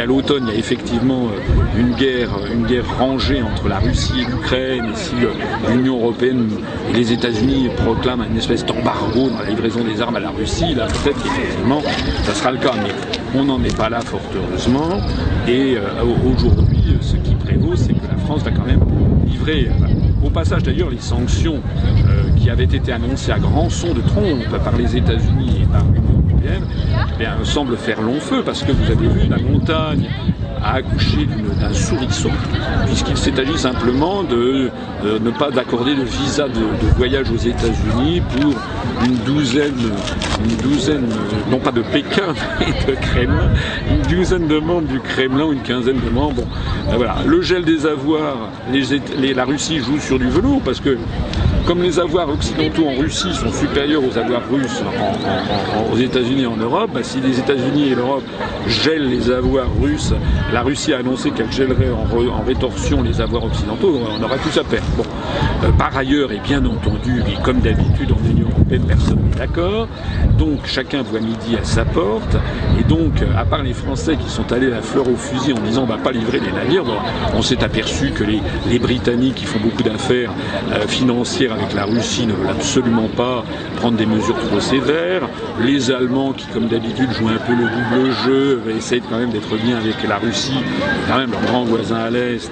à, l'automne il y a effectivement une guerre, une guerre rangée entre la Russie et l'Ukraine, et si l'Union européenne et les États-Unis proclament une espèce d'embargo dans la livraison des armes à la Russie, là peut-être qu'effectivement ça sera le cas. Mais on n'en est pas là fort heureusement. Et euh, aujourd'hui, ce qui prévaut, c'est que la France va quand même livrer. Euh, au passage d'ailleurs, les sanctions euh, qui avaient été annoncées à grand son de trompe par les États-Unis et par l'Union eh bien, semblent faire long feu parce que vous avez vu la montagne a accouché d'un souriceau, puisqu'il s'est agi simplement de, de ne pas d'accorder de visa de, voyage aux États-Unis pour une douzaine, une douzaine, non pas de Pékin, mais de Kremlin, une douzaine de membres du Kremlin, une quinzaine de membres. Ben voilà, le gel des avoirs, les, les, la Russie joue sur du velours parce que comme les avoirs occidentaux en Russie sont supérieurs aux avoirs russes aux États-Unis et en Europe, bah, si les États-Unis et l'Europe gèlent les avoirs russes, la Russie a annoncé qu'elle gèlerait en, rétorsion les avoirs occidentaux, on aura tout à perdre. Bon. Euh, par ailleurs, et bien entendu, et comme d'habitude en Union européenne, personne n'est d'accord, donc chacun voit midi à sa porte, et donc, à part les Français qui sont allés la fleur au fusil en disant on va pas livrer les navires, on s'est aperçu que les, les, Britanniques qui font beaucoup d'affaires euh, financières avec la Russie ne veulent absolument pas prendre des mesures trop sévères. Les Allemands qui, comme d'habitude, jouent un peu le double jeu, essayent quand même d'être bien avec la Russie, quand même leur grand voisin à l'Est,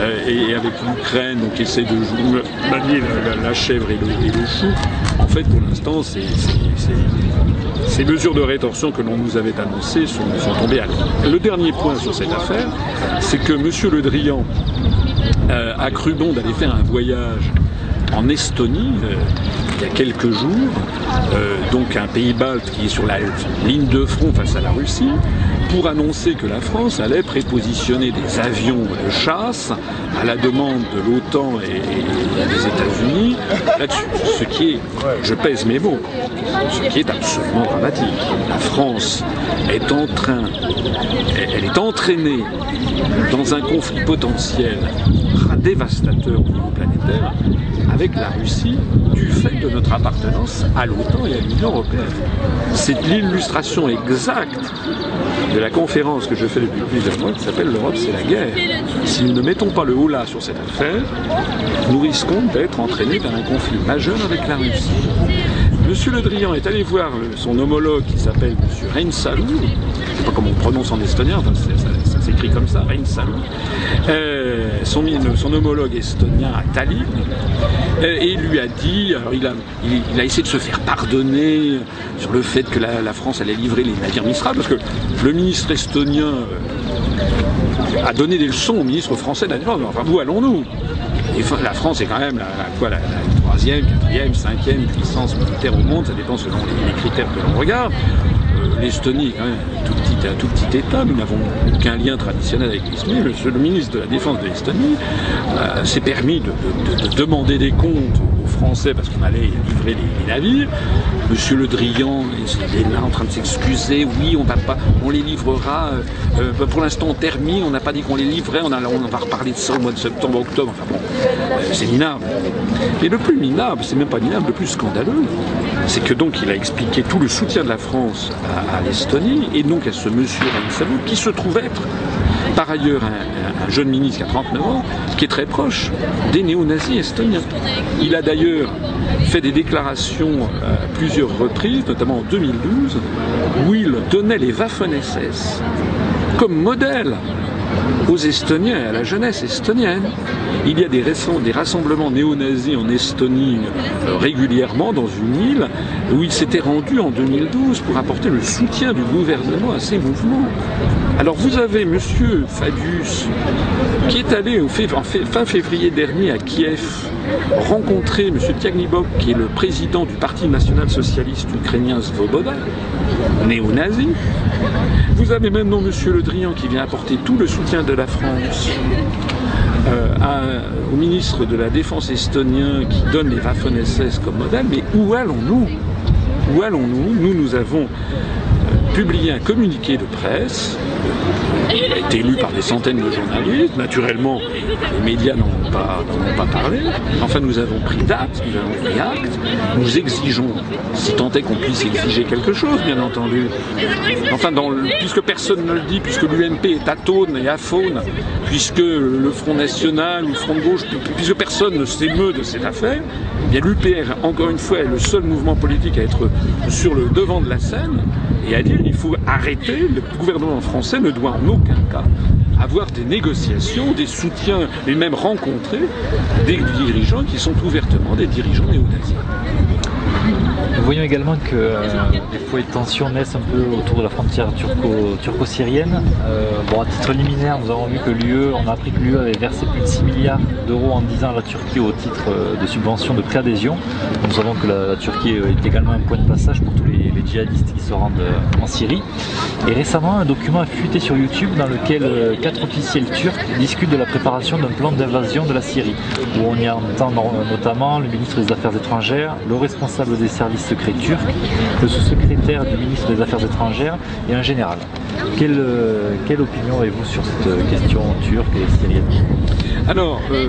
euh, et, avec l'Ukraine, donc essayent de jouer, manier la, chèvre et le, chou. En fait, pour l'instant, ces mesures de rétorsion que l'on nous avait annoncées sont, tombées à l'eau. Le dernier point sur cette affaire, c'est que M. Le Drian euh, a cru bon d'aller faire un voyage en Estonie euh, il y a quelques jours, euh, donc un pays balte qui est sur la ligne de front face à la Russie, pour annoncer que la France allait prépositionner des avions de chasse à la demande de l'OTAN et, des États-Unis là-dessus. Ce qui est, je pèse mes mots, ce qui est absolument dramatique. La France est en train, elle est entraînée dans un conflit potentiel dévastateur au niveau planétaire avec la Russie du fait de notre appartenance à l'OTAN et à l'Union européenne. C'est l'illustration exacte de la conférence que je fais depuis plusieurs mois qui s'appelle L'Europe c'est la guerre. Si nous ne mettons pas le haut là sur cette affaire, nous risquons d'être entraînés vers un conflit majeur avec la Russie. Monsieur Le Drian est allé voir son homologue qui s'appelle Monsieur Reinsalu, je ne sais pas comment on prononce en estonien, ça, s'écrit comme ça, Reinsalu, euh, son, homologue estonien à Tallinn, euh, et lui a dit, alors il a, essayé de se faire pardonner sur le fait que la, France allait livrer les navires Mistral, parce que le ministre estonien euh, a donné des leçons au ministre français Défense, enfin où allons-nous? La France est quand même la, troisième, quatrième, cinquième puissance militaire au monde, ça dépend selon les, critères que l'on regarde. Euh, L'Estonie un tout petit, État, nous n'avons aucun lien traditionnel avec l'Estonie. Le, le, ministre de la Défense de l'Estonie euh, s'est permis de, demander des comptes français parce qu'on allait livrer les, navires. Monsieur Le Drian est là en train de s'excuser. Oui, on va pas, on les livrera. Euh, pour l'instant, on termine. On n'a pas dit qu'on les livrait. On, va reparler de ça au mois de septembre, octobre. Enfin bon, c'est minable. Et le plus minable, c'est même pas minable, le plus scandaleux, c'est que donc il a expliqué tout le soutien de la France à, l'Estonie et donc à ce monsieur Ramsabou qui se trouve être par ailleurs un, jeune ministre qui a 39 ans, qui est très proche des néo-nazis estoniens. Il a d'ailleurs fait des déclarations à plusieurs reprises, notamment en 2012, où il donnait les Waffen-SS comme modèle aux Estoniens à la jeunesse estonienne. Il y a des, des rassemblements néo-nazis en Estonie euh, régulièrement dans une île où il s'était rendu en 2012 pour apporter le soutien du gouvernement à ces mouvements. Alors vous avez M. Fabius qui est allé au fin février dernier à Kiev rencontrer M. Tiagnibok qui est le président du Parti national socialiste ukrainien Svoboda, néo-nazi. Vous avez maintenant M. Le Drian qui vient apporter tout le soutien de la France euh, au ministre de la Défense estonien qui donne les Waffen-SS comme modèle. Mais où allons-nous? Où allons-nous? Nous, nous avons euh, publié un communiqué de presse il a été lu par des centaines de journalistes. Naturellement, les médias n'en ont, pas, parlé. Enfin, nous avons pris date, nous avons pris acte. Nous exigeons, si tant est qu'on puisse exiger quelque chose, bien entendu. Enfin, puisque personne ne le dit, puisque l'UMP est atone et aphone, puisque le Front National ou le Front de Gauche, puisque personne ne s'émeut de cette affaire, eh bien l'UPR, encore une fois, est le seul mouvement politique à être sur le devant de la scène et à dire qu'il faut arrêter, le gouvernement français ne doit en aucun cas avoir des négociations, des soutiens, et même rencontrer des dirigeants qui sont ouvertement des dirigeants néo-nazis. Nous voyons également que euh, des foyers de tension naissent un peu autour de la frontière turco-syrienne. Euh, bon, à titre liminaire, nous avons vu que l'UE, on a appris que l'UE avait versé plus de 6 milliards d'euros en 10 ans à la Turquie au titre euh, de subvention de préadhésion. Nous savons que la, Turquie est également un point de passage pour tous les, djihadistes qui se rendent en Syrie. Et récemment, un document a fuité sur YouTube dans lequel quatre officiels turcs discutent de la préparation d'un plan d'invasion de la Syrie, où on y entend notamment le ministre des Affaires étrangères, le responsable des services secrets turcs, le sous-secrétaire du ministre des Affaires étrangères et un général. Quelle, euh, quelle opinion avez-vous sur cette question turque et syrienne alors, euh,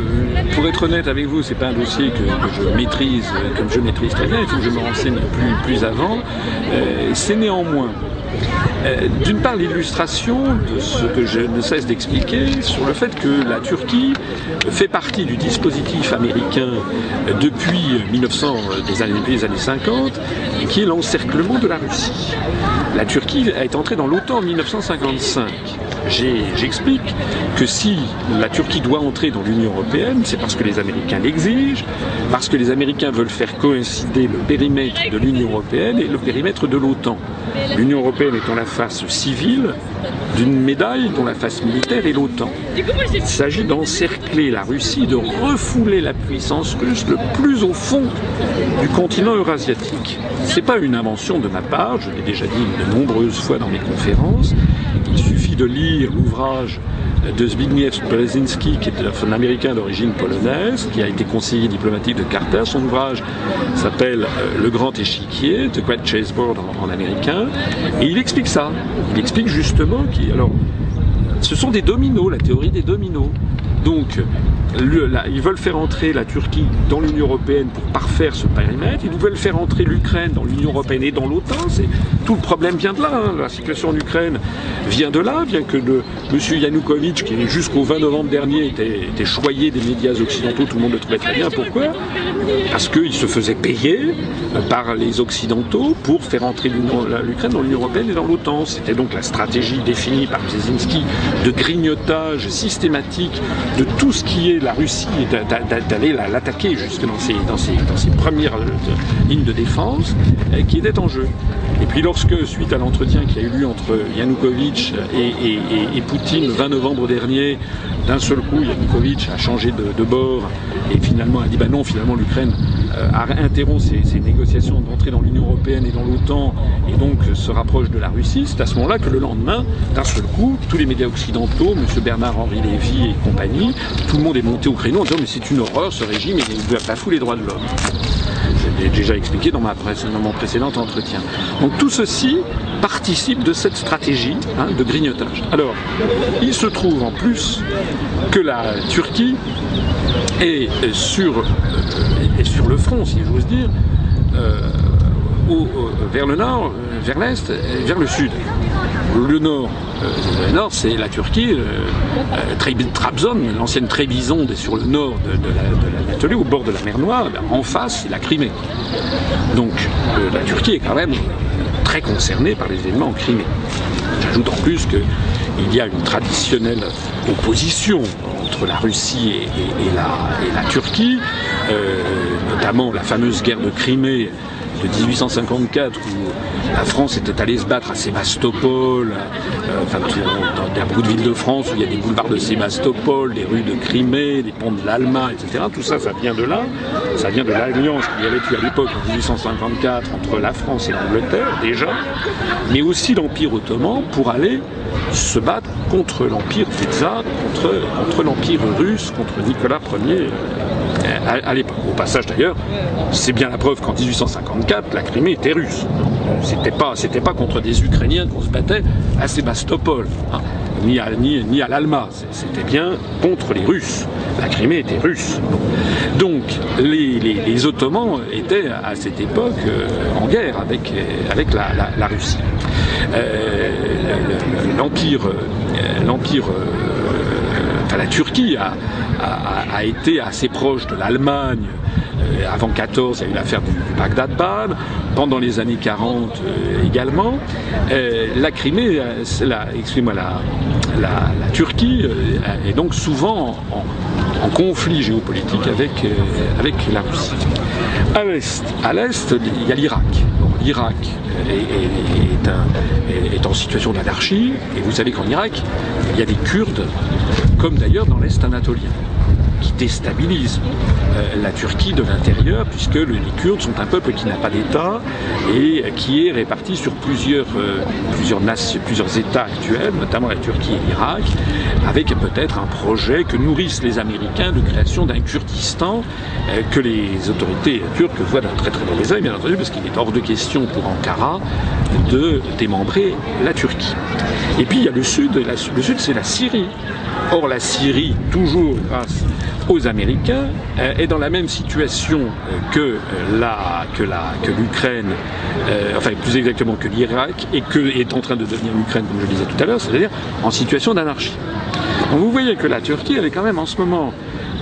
pour être honnête avec vous, c'est pas un dossier que, je maîtrise, comme je maîtrise très bien, il faut que je me renseigne plus, plus avant. Euh, c'est néanmoins euh, d'une part, l'illustration de ce que je ne cesse d'expliquer sur le fait que la Turquie fait partie du dispositif américain depuis 1900, des années, des années 50, qui est l'encerclement de la Russie. La Turquie est entrée dans l'OTAN en 1955. J'explique que si la Turquie doit entrer dans l'Union européenne, c'est parce que les Américains l'exigent, parce que les Américains veulent faire coïncider le périmètre de l'Union européenne et le périmètre de l'OTAN. L'Union européenne étant la face civile d'une médaille dont la face militaire est l'OTAN. Il s'agit d'encercler la Russie, de refouler la puissance russe le plus au fond du continent eurasiatique. Ce n'est pas une invention de ma part, je l'ai déjà dit de nombreuses fois dans mes conférences. Il suffit de lire l'ouvrage de Zbigniew Brzezinski, qui est un Américain d'origine polonaise, qui a été conseiller diplomatique de Carter. Son ouvrage s'appelle euh, Le Grand Échiquier, The Great Chessboard en, en, américain, et il explique ça. Il explique justement qu'il... Alors, ce sont des dominos, la théorie des dominos. Donc, ils veulent faire entrer la Turquie dans l'Union Européenne pour parfaire ce périmètre. Ils veulent faire entrer l'Ukraine dans l'Union Européenne et dans l'OTAN. Tout le problème vient de là. Hein. La situation en Ukraine vient de là, bien que M. Yanukovych, qui jusqu'au 20 novembre dernier était, était, choyé des médias occidentaux, tout le monde le trouvait très bien. Pourquoi? Parce qu'il se faisait payer par les Occidentaux pour faire entrer l'Ukraine dans l'Union Européenne et dans l'OTAN. C'était donc la stratégie définie par Brzezinski de grignotage systématique de tout ce qui est la Russie d'aller l'attaquer jusque dans ses, premières euh, lignes de défense euh, qui était en jeu. Et puis lorsque, suite à l'entretien qui a eu lieu entre Yanukovych et, Poutine le 20 novembre dernier, d'un seul coup, Yanukovych a changé de, bord et finalement a dit bah non, finalement l'Ukraine euh, a interrompt ses, négociations d'entrer dans l'Union Européenne et dans l'OTAN et donc se rapproche de la Russie, c'est à ce moment-là que le lendemain, d'un seul coup, tous les médias occidentaux, M. Bernard-Henri Lévy et compagnie, tout le monde est monté au créneau en disant mais c'est une horreur ce régime, il ne fou les droits de l'homme. Je l'ai déjà expliqué dans, ma, dans mon précédent entretien. Donc tout ceci participe de cette stratégie hein, de grignotage. Alors, il se trouve en plus que la Turquie est sur, est sur le front, si j'ose dire, euh, vers le nord, euh, vers l'est, vers le sud. Le nord, euh, nord c'est la Turquie, euh, Trabzon, l'ancienne Trébizonde est sur le nord de, la, au bord de la mer Noire, ben, en face c'est la Crimée. Donc la Turquie est quand même très concernée par les événements en Crimée. J'ajoute en plus qu'il y a une traditionnelle opposition entre la Russie et, la, Turquie, notamment la fameuse guerre de Crimée de 1854 où la France était allée se battre à Sébastopol, euh, enfin dans, bouts de ville de France où il y a des boulevards de Sébastopol, des rues de Crimée, des ponts de l'Alma, etc. Tout ça, ça vient de là. Ça vient de l'alliance qu'il y avait eu à l'époque en 1854 entre la France et l'Angleterre déjà, mais aussi l'Empire ottoman pour aller se battre contre l'Empire tsar, contre, contre l'Empire russe, contre Nicolas Ier l'époque. Au passage d'ailleurs, c'est bien la preuve qu'en 1854, la Crimée était russe. C'était pas, c'était pas contre des Ukrainiens qu'on se battait à Sébastopol, hein, ni à, ni, ni à l'Alma. C'était bien contre les Russes. La Crimée était russe. Donc les, Ottomans étaient à cette époque euh, en guerre avec, avec la, Russie. Euh, l'empire, euh, l'empire enfin la Turquie a, a, été assez proche de l'Allemagne. Euh, avant 14, il y a eu l'affaire du, Bagdad-Ban. Pendant les années 40 euh, également. Euh, la Crimée, la, excusez-moi, la, Turquie est donc souvent en, conflit géopolitique avec, avec la Russie. À l'est, il y a l'Irak. L'Irak est, en situation d'anarchie, et vous savez qu'en Irak, il y a des Kurdes, comme d'ailleurs dans l'Est anatolien qui déstabilise euh, la Turquie de l'intérieur, puisque les Kurdes sont un peuple qui n'a pas d'État et qui est réparti sur plusieurs, euh, plusieurs, plusieurs États actuels, notamment la Turquie et l'Irak, avec peut-être un projet que nourrissent les Américains de création d'un Kurdistan euh, que les autorités turques voient d'un très très mauvais œil, bien entendu, parce qu'il est hors de question pour Ankara de démembrer la Turquie. Et puis il y a le sud, le sud c'est la Syrie. Or la Syrie, toujours grâce aux Américains, euh, est dans la même situation euh, que euh, que la, que l'Ukraine, enfin plus exactement que l'Irak, et que est en train de devenir l'Ukraine, comme je le disais tout à l'heure, c'est-à-dire en situation d'anarchie. Donc vous voyez que la Turquie, elle est quand même en ce moment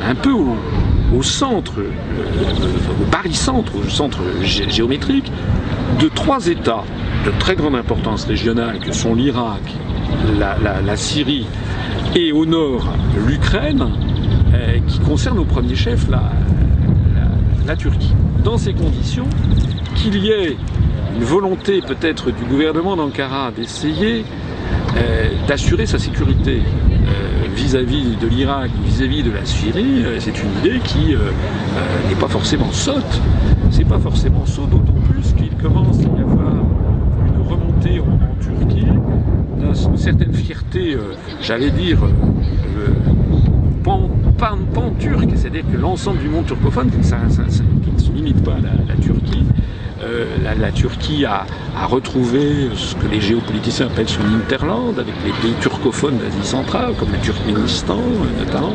un peu au, centre, au barycentre, au centre géométrique de trois États de très grande importance régionale que sont l'Irak, la, Syrie et au nord l'Ukraine, euh, qui concerne au premier chef la, la Turquie. Dans ces conditions, qu'il y ait une volonté peut-être du gouvernement d'Ankara d'essayer euh, d'assurer sa sécurité euh, vis-à-vis de l'Irak, vis-à-vis de la Syrie, c'est une idée qui n'est pas forcément sotte. C'est pas forcément saut, d'autant plus qu'il commence à y avoir une remontée en, Turquie, d'une certaine fierté, j'allais dire, pan, pan, turc c'est-à-dire que l'ensemble du monde turcophone, qui ne se limite pas à la Turquie, euh, la, Turquie a, retrouvé ce que les géopoliticiens appellent son hinterland, avec les pays turcophones d'Asie centrale, comme le Turkménistan euh, notamment.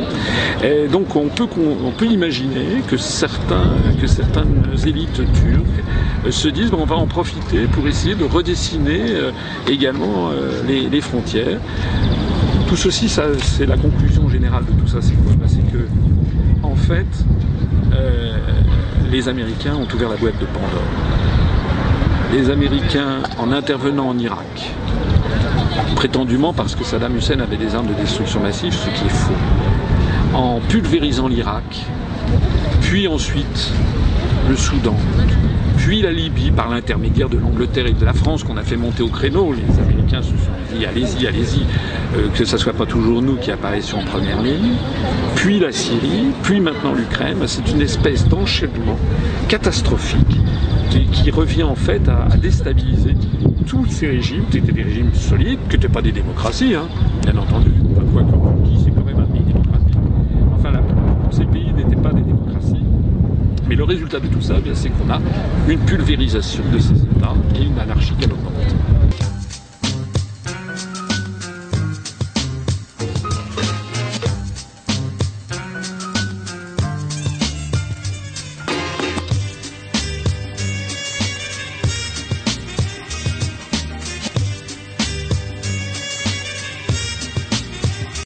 Et donc on peut, on peut imaginer que, certains, que certaines élites turques euh, se disent bon, on va en profiter pour essayer de redessiner également les, frontières. Tout ceci, c'est la conclusion de tout ça, c'est quoi? Bah, C'est que, en fait, les Américains ont ouvert la boîte de Pandore. Les Américains, en intervenant en Irak, prétendument parce que Saddam Hussein avait des armes de destruction massive, ce qui est faux, en pulvérisant l'Irak, puis ensuite le Soudan, puis la Libye par l'intermédiaire de l'Angleterre et de la France qu'on a fait monter au créneau. Les Américains se sont dit allez-y, allez-y, euh, que ce ne soit pas toujours nous qui apparaissions en première ligne, puis la Syrie, puis maintenant l'Ukraine. C'est une espèce d'enchaînement catastrophique qui revient en fait à, déstabiliser tous ces régimes, qui étaient des régimes solides, qui n'étaient pas des démocraties, hein, bien entendu comme qui c'est quand même un pays démocratique. Enfin, là, ces pays n'étaient pas des démocraties. Mais le résultat de tout ça, eh c'est qu'on a une pulvérisation de ces États et une anarchie galopante.